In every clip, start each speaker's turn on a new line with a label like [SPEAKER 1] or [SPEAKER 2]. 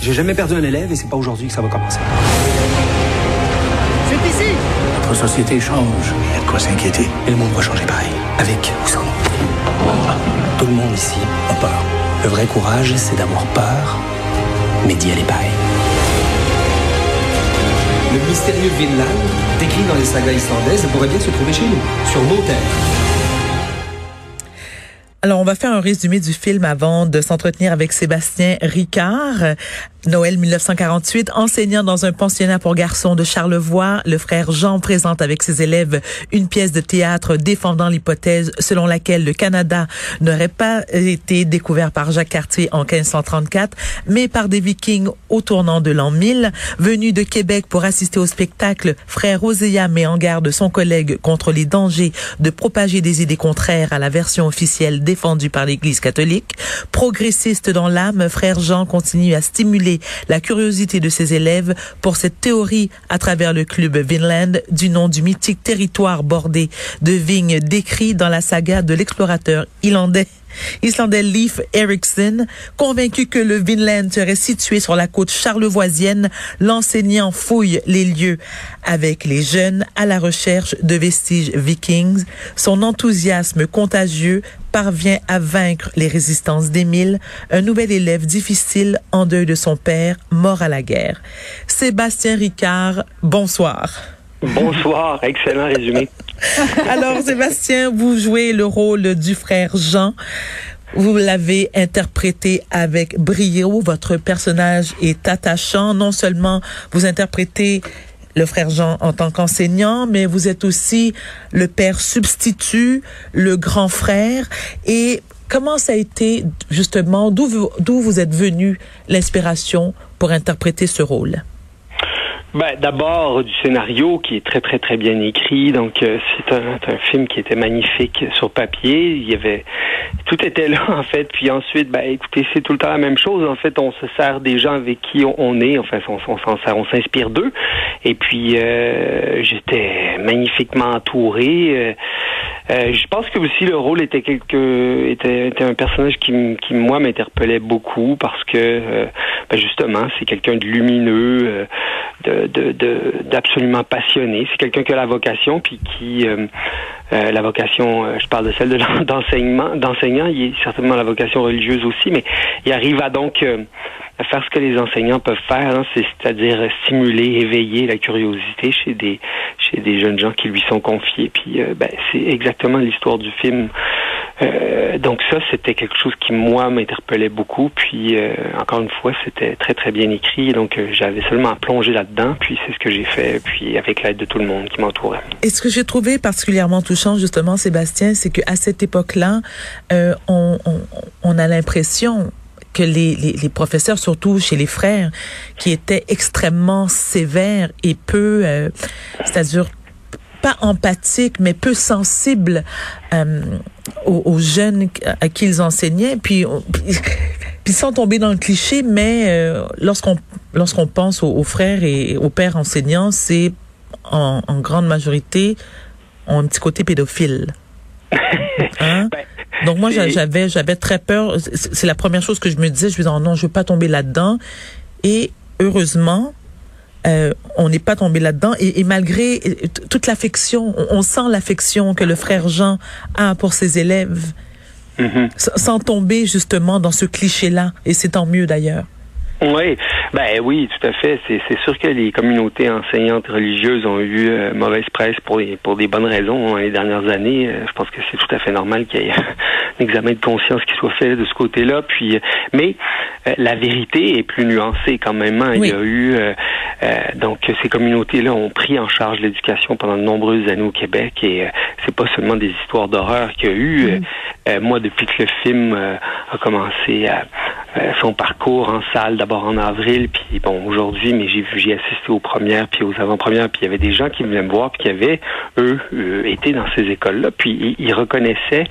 [SPEAKER 1] J'ai jamais perdu un élève et c'est pas aujourd'hui que ça va commencer.
[SPEAKER 2] C'est ici
[SPEAKER 3] Notre société change. Il y a de quoi s'inquiéter.
[SPEAKER 1] Et le monde va changer pareil. Avec ou sans. Tout le monde ici a peur. Le vrai courage, c'est d'avoir peur, mais d'y aller pareil. Le mystérieux Vinland, décrit dans les sagas islandaises, pourrait bien se trouver chez nous, sur nos terres.
[SPEAKER 4] Alors, on va faire un résumé du film avant de s'entretenir avec Sébastien Ricard. Noël 1948, enseignant dans un pensionnat pour garçons de Charlevoix, le frère Jean présente avec ses élèves une pièce de théâtre défendant l'hypothèse selon laquelle le Canada n'aurait pas été découvert par Jacques Cartier en 1534, mais par des Vikings au tournant de l'an 1000. Venu de Québec pour assister au spectacle, frère Oséa met en garde son collègue contre les dangers de propager des idées contraires à la version officielle défendue par l'Église catholique. Progressiste dans l'âme, frère Jean continue à stimuler la curiosité de ses élèves pour cette théorie à travers le club Vinland du nom du mythique territoire bordé de vignes décrit dans la saga de l'explorateur islandais Islandais Leif Erikson, convaincu que le Vinland serait situé sur la côte charlevoisienne, l'enseignant fouille les lieux avec les jeunes à la recherche de vestiges vikings. Son enthousiasme contagieux parvient à vaincre les résistances d'Émile, un nouvel élève difficile en deuil de son père, mort à la guerre. Sébastien Ricard, bonsoir.
[SPEAKER 5] Bonsoir, excellent résumé.
[SPEAKER 4] Alors, Sébastien, vous jouez le rôle du frère Jean. Vous l'avez interprété avec brio. Votre personnage est attachant. Non seulement vous interprétez le frère Jean en tant qu'enseignant, mais vous êtes aussi le père substitut, le grand frère. Et comment ça a été justement, d'où vous, vous êtes venu l'inspiration pour interpréter ce rôle?
[SPEAKER 5] Ben, d'abord du scénario qui est très très très bien écrit. Donc euh, c'est un, un, film qui était magnifique sur papier. Il y avait tout était là en fait. Puis ensuite, ben écoutez, c'est tout le temps la même chose. En fait, on se sert des gens avec qui on, est. Enfin, on, on s'en sert, on s'inspire d'eux. Et puis euh, j'étais magnifiquement entouré. Euh, euh, je pense que aussi le rôle était quelque était, était un personnage qui, qui moi m'interpellait beaucoup parce que ben, justement c'est quelqu'un de lumineux de, d'absolument passionné. C'est quelqu'un qui a la vocation, puis qui euh, euh, la vocation, euh, je parle de celle de d'enseignement, d'enseignant. Il est certainement la vocation religieuse aussi, mais il arrive à donc à faire ce que les enseignants peuvent faire, hein, c'est-à-dire stimuler, éveiller la curiosité chez des chez des jeunes gens qui lui sont confiés. Puis ben, c'est exactement l'histoire du film. Euh, donc ça, c'était quelque chose qui, moi, m'interpellait beaucoup. Puis, euh, encore une fois, c'était très, très bien écrit. Donc, euh, j'avais seulement à plonger là-dedans. Puis, c'est ce que j'ai fait. Puis, avec l'aide de tout le monde qui m'entourait.
[SPEAKER 4] Et ce que j'ai trouvé particulièrement touchant, justement, Sébastien, c'est qu'à cette époque-là, on, on, on, a l'impression que les, les, les, professeurs, surtout chez les frères, qui étaient extrêmement sévères et peu, c'est-à-dire pas empathique, mais peu sensible euh, aux, jeunes à qui ils enseignaient. Puis, puis sans tomber dans le cliché, mais euh, lorsqu'on lorsqu'on pense aux, frères et aux pères enseignants, c'est en, en, grande majorité ont un petit côté pédophile. Hein? Ben, Donc moi j'avais j'avais très peur. C'est la première chose que je me disais. Je me disais oh non, je veux pas tomber là-dedans. Et heureusement, euh, on n'est pas tombé là-dedans. Et, malgré euh, toute l'affection, on, sent l'affection que le frère Jean a pour ses élèves, mm-hmm. sans tomber justement dans ce cliché-là. Et c'est tant mieux d'ailleurs.
[SPEAKER 5] Oui, ben oui, tout à fait. C'est, sûr que les communautés enseignantes religieuses ont eu euh, mauvaise presse pour des, pour des bonnes raisons hein, les dernières années. je pense que c'est tout à fait normal qu'il y ait un examen de conscience qui soit fait de ce côté-là. Puis, mais la vérité est plus nuancée quand même. Hein. Il y a eu euh, donc ces communautés-là ont pris en charge l'éducation pendant de nombreuses années au Québec et euh, c'est pas seulement des histoires d'horreur qu'il y a eu. Mm. Euh, moi, depuis que le film a commencé à son parcours en salle, d'abord en avril, puis bon aujourd'hui, mais j'ai j'ai assisté aux premières puis aux avant-premières, puis il y avait des gens qui venaient me voir, puis qui avaient eux été dans ces écoles-là, puis ils, reconnaissaient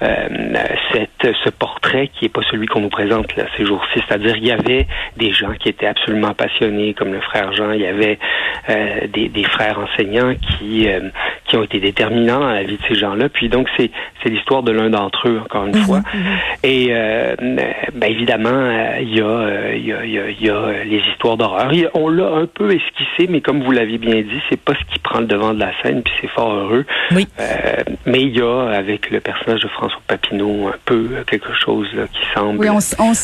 [SPEAKER 5] cette ce portrait qui est pas celui qu'on nous présente là ces c'est-à-dire il y avait des gens qui étaient absolument passionnés, comme le frère Jean, il y avait euh, des, frères enseignants qui euh, qui ont été déterminants dans la vie de ces gens-là. Puis donc c'est c'est l'histoire de l'un d'entre eux encore une fois. Mhm, mhm. Et euh, ben, évidemment il y a il y a il y a, les histoires d'horreur. On l'a un peu esquissé, mais comme vous l'avez bien dit, c'est pas ce qui prend le devant de la scène, puis c'est fort heureux.
[SPEAKER 4] Oui.
[SPEAKER 5] mais il y a avec le personnage de François Papineau un peu quelque chose qui semble.
[SPEAKER 2] Oui, on, on sent on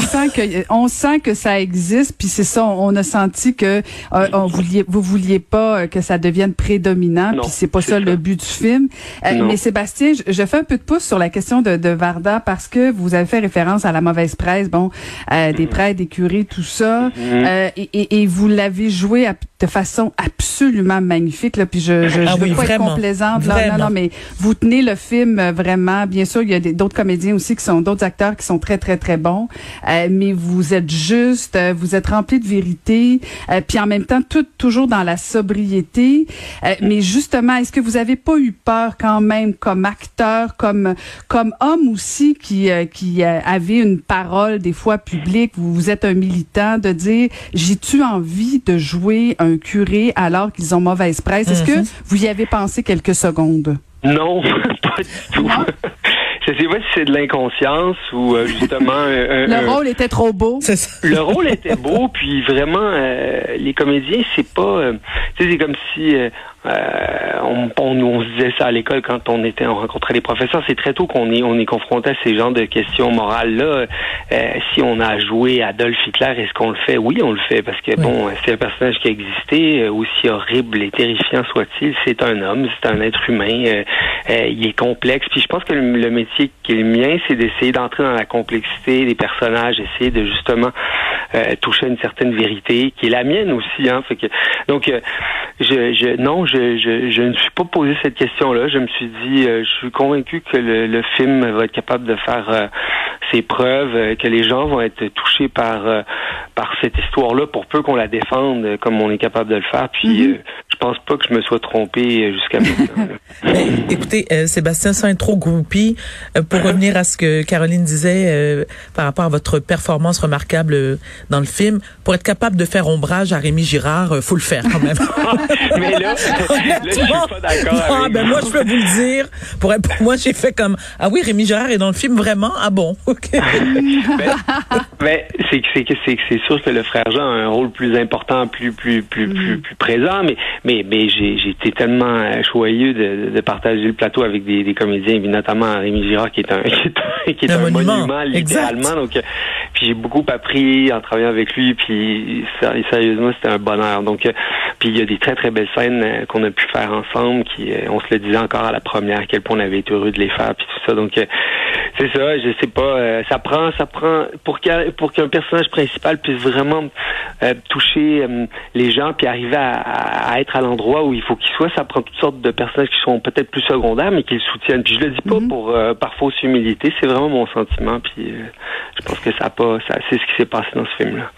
[SPEAKER 2] sent que on sent que ça existe, puis c'est ça. On a senti que on vouliez, vous vouliez pas que ça devienne prédominant, puis c'est pas ça, le but du film. Euh, mais Sébastien, je, fais un peu de pouce sur la question de, de, Varda parce que vous avez fait référence à la mauvaise presse, bon, euh, des mm-hmm. prêtres, des curés, tout ça, mm-hmm. euh, et, et, vous l'avez joué de façon absolument magnifique. Là, puis je, je, ah veux pas être complaisante. Là, non, non, mais vous tenez le film vraiment. Bien sûr, il y a d'autres comédiens aussi qui sont d'autres acteurs qui sont très très très bons, mais vous êtes juste, vous êtes rempli de vérité, puis en même temps tout toujours dans la sobriété. mais justement, est-ce que vous avez pas eu peur quand même comme acteur, comme comme homme aussi qui euh, qui euh, avait une parole des fois publique, vous, vous êtes un militant de dire j'ai-tu envie de jouer un curé alors qu'ils ont mauvaise presse Est-ce que mhm. vous y avez pensé quelques secondes?
[SPEAKER 5] Non, pas du tout. Je sais pas si c'est de l'inconscience ou euh, justement
[SPEAKER 2] le rôle était trop beau.
[SPEAKER 5] Le rôle était beau, puis vraiment les comédiens, c'est pas, tu sais, c'est comme si euh, on, on, on, se disait ça à l'école quand on était, on rencontrait les professeurs. C'est très tôt qu'on est, on est confronté à ces genres de questions morales là. Euh, si on a joué Adolf Hitler, est-ce qu'on le fait? Oui, on le fait parce que bon, c'est un personnage qui a existé, euh, aussi horrible et terrifiant soit-il. C'est un homme, c'est un être humain. il est complexe. Puis je pense que le, métier qui est le mien, c'est d'essayer d'entrer dans la complexité des personnages, essayer de justement toucher une certaine vérité qui est la mienne aussi. Hein. Fait que, donc, je, je non, je je, ne suis pas posé cette question-là. Je me suis dit, euh, je suis convaincu que le, film va être capable de faire euh, ses preuves, euh, que les gens vont être touchés par par cette histoire-là, pour peu qu'on la défende comme on est capable de le faire. Puis, mm-hmm. je pense pas que je me sois trompé jusqu'à maintenant.
[SPEAKER 4] écoutez, Sébastien, sans être trop groupie, pour revenir à ce que Caroline disait par rapport à votre performance remarquable dans le film, pour être capable de faire ombrage à Rémi Girard, faut le faire quand même.
[SPEAKER 5] Mais là, je suis pas d'accord
[SPEAKER 4] ah, ben moi, je peux vous le dire. Pour, moi, j'ai fait comme, ah oui, Rémi Gérard est dans le film vraiment? Ah bon, OK.
[SPEAKER 5] ben, ben c'est c'est sûr que le frère Jean a un rôle plus important, plus plus plus mm. plus, plus, présent, mais mais mais j'ai été tellement joyeux de, de, partager le plateau avec des, des comédiens, notamment Rémi Girard qui est un qui est, un, monument, littéralement. Donc euh, puis j'ai beaucoup appris en travaillant avec lui, puis sérieusement c'était un bonheur. Donc euh, puis il y a des très très belles scènes euh, qu'on a pu faire ensemble, qui on se le disait encore à la première, à quel point on avait été heureux de les faire, puis tout ça. Donc c'est ça, je sais pas, ça prend ça prend pour qu'un pour personnage principal puisse vraiment toucher les gens, puis arriver à, à, être à l'endroit où il faut qu'il soit, ça prend toutes sortes de personnages qui sont peut-être plus secondaires, mais qui le soutiennent. Puis je le dis pas mm-hmm. pour par fausse humilité, c'est vraiment mon sentiment. Puis euh, je pense que ça a pas, ça, c'est ce qui s'est passé dans ce film-là.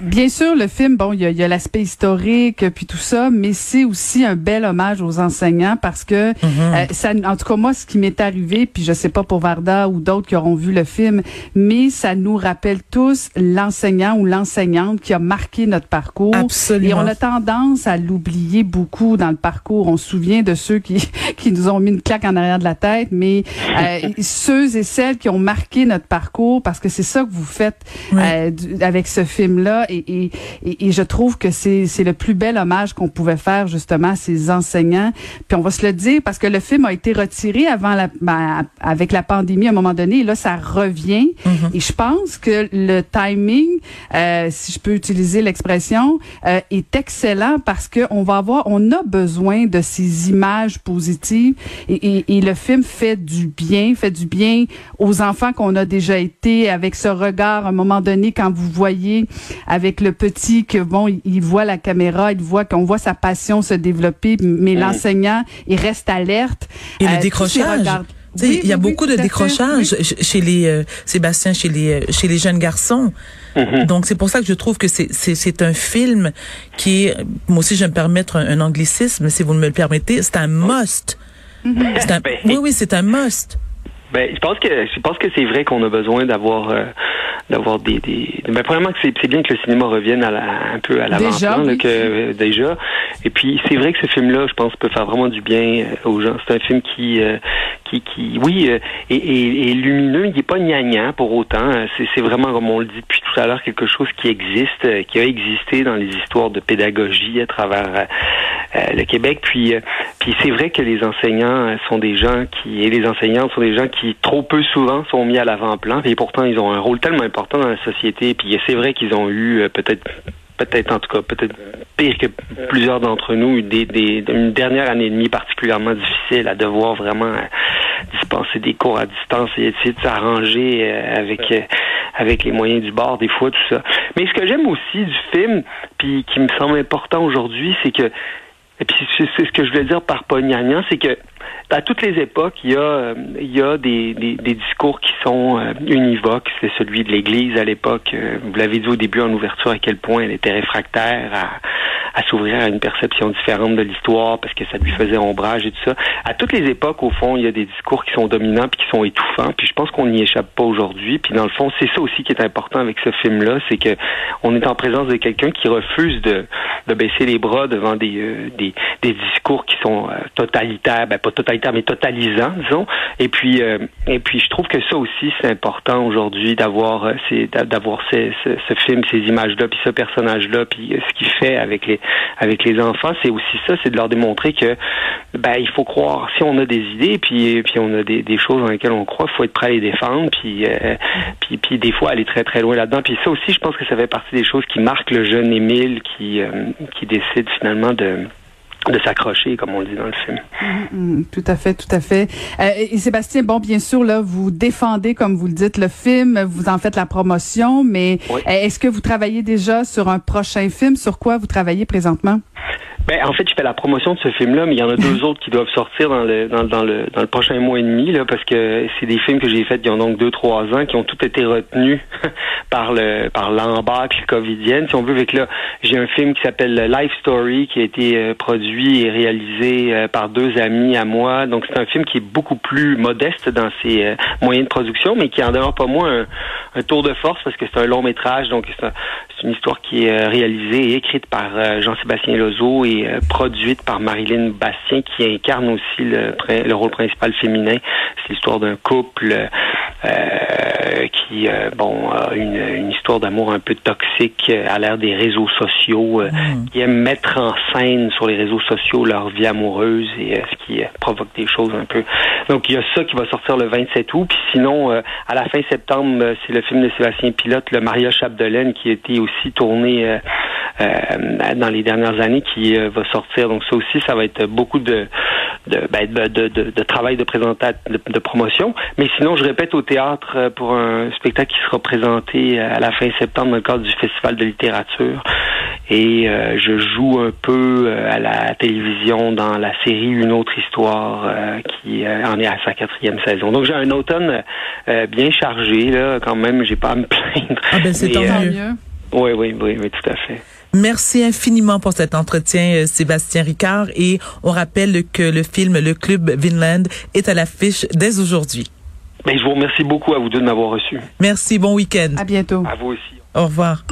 [SPEAKER 2] Bien sûr, le film, bon, il y a, l'aspect historique puis tout ça, mais c'est aussi un bel hommage aux enseignants parce que mhm. euh, ça, en tout cas moi, ce qui m'est arrivé, puis je sais pas pour Varda ou d'autres qui auront vu le film, mais ça nous rappelle tous l'enseignant ou l'enseignante qui a marqué notre parcours.
[SPEAKER 4] Absolument.
[SPEAKER 2] Et on a tendance à l'oublier beaucoup dans le parcours. On se souvient de ceux qui qui nous ont mis une claque en arrière de la tête, mais euh, ceux et celles qui ont marqué notre parcours, parce que c'est ça que vous faites euh, avec ce film-là, et, et, et, je trouve que c'est c'est le plus bel hommage qu'on pouvait faire justement à ces enseignants. Puis on va se le dire parce que le film a été retiré avant la ben, avec la pandémie à un moment donné, et là ça revient. Mm-hmm. Et je pense que le timing, euh, si je peux utiliser l'expression, euh, est excellent parce que on va avoir, on a besoin de ces images positives et, et, et le film fait du bien, fait du bien aux enfants qu'on a déjà été avec ce regard. À un moment donné quand vous voyez avec le petit que bon il, voit la caméra il voit qu'on voit sa passion se développer mais l'enseignant il reste alerte.
[SPEAKER 4] Et le euh, décrochage il y a beaucoup de décrochage chez les euh, Sébastien, chez les euh, chez les jeunes garçons. Mm-hmm. Donc c'est pour ça que je trouve que c'est c'est un film qui est moi aussi je vais me permettre un, anglicisme si vous me le permettez, c'est un must. Mm-hmm. Un, ben, oui oui, c'est un must.
[SPEAKER 5] Ben, je pense que je pense que c'est vrai qu'on a besoin d'avoir euh, d'avoir des, des ben, premièrement que c'est bien que le cinéma revienne à un peu à l'avant-plan que déjà et puis c'est vrai que ce film là je pense peut faire vraiment du bien aux gens c'est un film qui qui, qui oui est, est, lumineux il est pas gnangnan pour autant c'est vraiment comme on le dit depuis tout à l'heure quelque chose qui existe qui a existé dans les histoires de pédagogie à travers le Québec puis puis c'est vrai que les enseignants sont des gens qui et les enseignantes sont des gens qui trop peu souvent sont mis à l'avant-plan et pourtant ils ont un rôle tellement important dans la société. Puis c'est vrai qu'ils ont eu euh, peut-être peut-être en tout cas peut-être pire que plusieurs d'entre nous des, des, une dernière année et demie particulièrement difficile à devoir vraiment euh, dispenser des cours à distance et essayer de s'arranger euh, avec avec les moyens du bord des fois tout ça. Mais ce que j'aime aussi du film puis qui me semble important aujourd'hui c'est que et puis c'est ce que je voulais dire par pognagnan, c'est que à toutes les époques, il y a, euh, des, discours qui sont euh, univoques. C'est celui de l'Église à l'époque. Euh, vous l'avez dit au début en ouverture à quel point elle était réfractaire à, s'ouvrir à une perception différente de l'histoire parce que ça lui faisait ombrage et tout ça. À toutes les époques, au fond, il y a des discours qui sont dominants puis qui sont étouffants. Puis je pense qu'on n'y échappe pas aujourd'hui. Puis dans le fond, c'est ça aussi qui est important avec ce film-là, c'est que on est en présence de quelqu'un qui refuse de, baisser les bras devant des, discours qui sont totalitaires, ben totalitaires mais totalisants, disons. Et puis euh, et puis je trouve que ça aussi c'est important aujourd'hui d'avoir c'est d'avoir ce, ce, film, ces images-là, puis ce personnage-là, puis ce qu'il fait avec les avec les enfants, c'est aussi ça, c'est de leur démontrer que ben il faut croire. Si on a des idées, puis puis on a des, des choses dans lesquelles on croit, il faut être prêt à les défendre, puis euh, puis puis des fois aller très très loin là-dedans. Puis ça aussi, je pense que ça fait partie des choses qui marquent le jeune Émile qui euh, qui décide finalement de de s'accrocher, comme on le dit dans le film.
[SPEAKER 2] Mm, mm, tout à fait, tout à fait. Euh, et Sébastien, bon, bien sûr, là, vous défendez, comme vous le dites, le film, vous en faites la promotion, mais est-ce que vous travaillez déjà sur un prochain film? Sur quoi vous travaillez présentement?
[SPEAKER 5] Ben, en fait, je fais la promotion de ce film-là, mais il y en a deux autres qui doivent sortir dans le, dans, dans, le, dans le prochain mois et demi, là, parce que c'est des films que j'ai faits il y a donc deux, trois ans, qui ont tous été retenus par le par l'embâcle covidienne. Si on veut, avec là, j'ai un film qui s'appelle Life Story, qui a été euh, produit et réalisé euh, par deux amis à moi. Donc, c'est un film qui est beaucoup plus modeste dans ses euh, moyens de production, mais qui en demeure pas moins un, tour de force, parce que c'est un long métrage, donc c'est une histoire qui est réalisée et écrite par Jean-Sébastien Lozo et euh, produite par Marilyn Bastien, qui incarne aussi le, le rôle principal féminin. C'est l'histoire d'un couple euh, qui, euh, bon, a une, une histoire d'amour un peu toxique à l'ère des réseaux sociaux, mm. qui aime mettre en scène sur les réseaux sociaux leur vie amoureuse et ce qui provoque des choses un peu. Donc, il y a ça qui va sortir le 27 août. Puis sinon, à la fin septembre, c'est le film de Sébastien Pilote, le Maria Chapdelaine, qui a été aussi tourné euh, dans les dernières années qui euh, va sortir. Donc ça aussi, ça va être beaucoup de de, ben, de, de, de, travail de présentation, de, promotion. Mais sinon, je répète au théâtre euh, pour un spectacle qui sera présenté à la fin septembre dans le cadre du Festival de littérature. Et je joue un peu à la télévision dans la série Une autre histoire qui en est à sa quatrième saison. Donc j'ai un automne bien chargé là, quand même. J'ai pas à me plaindre.
[SPEAKER 4] Ah ben c'est tant mieux.
[SPEAKER 5] Oui, oui, oui, oui, tout à fait.
[SPEAKER 4] Merci infiniment pour cet entretien, euh, Sébastien Ricard. Et on rappelle que le film Le Club Vinland est à l'affiche dès aujourd'hui.
[SPEAKER 5] Ben, je vous remercie beaucoup à vous deux de m'avoir reçu.
[SPEAKER 4] Merci, bon week-end.
[SPEAKER 2] À bientôt.
[SPEAKER 5] À vous aussi.
[SPEAKER 4] Au revoir.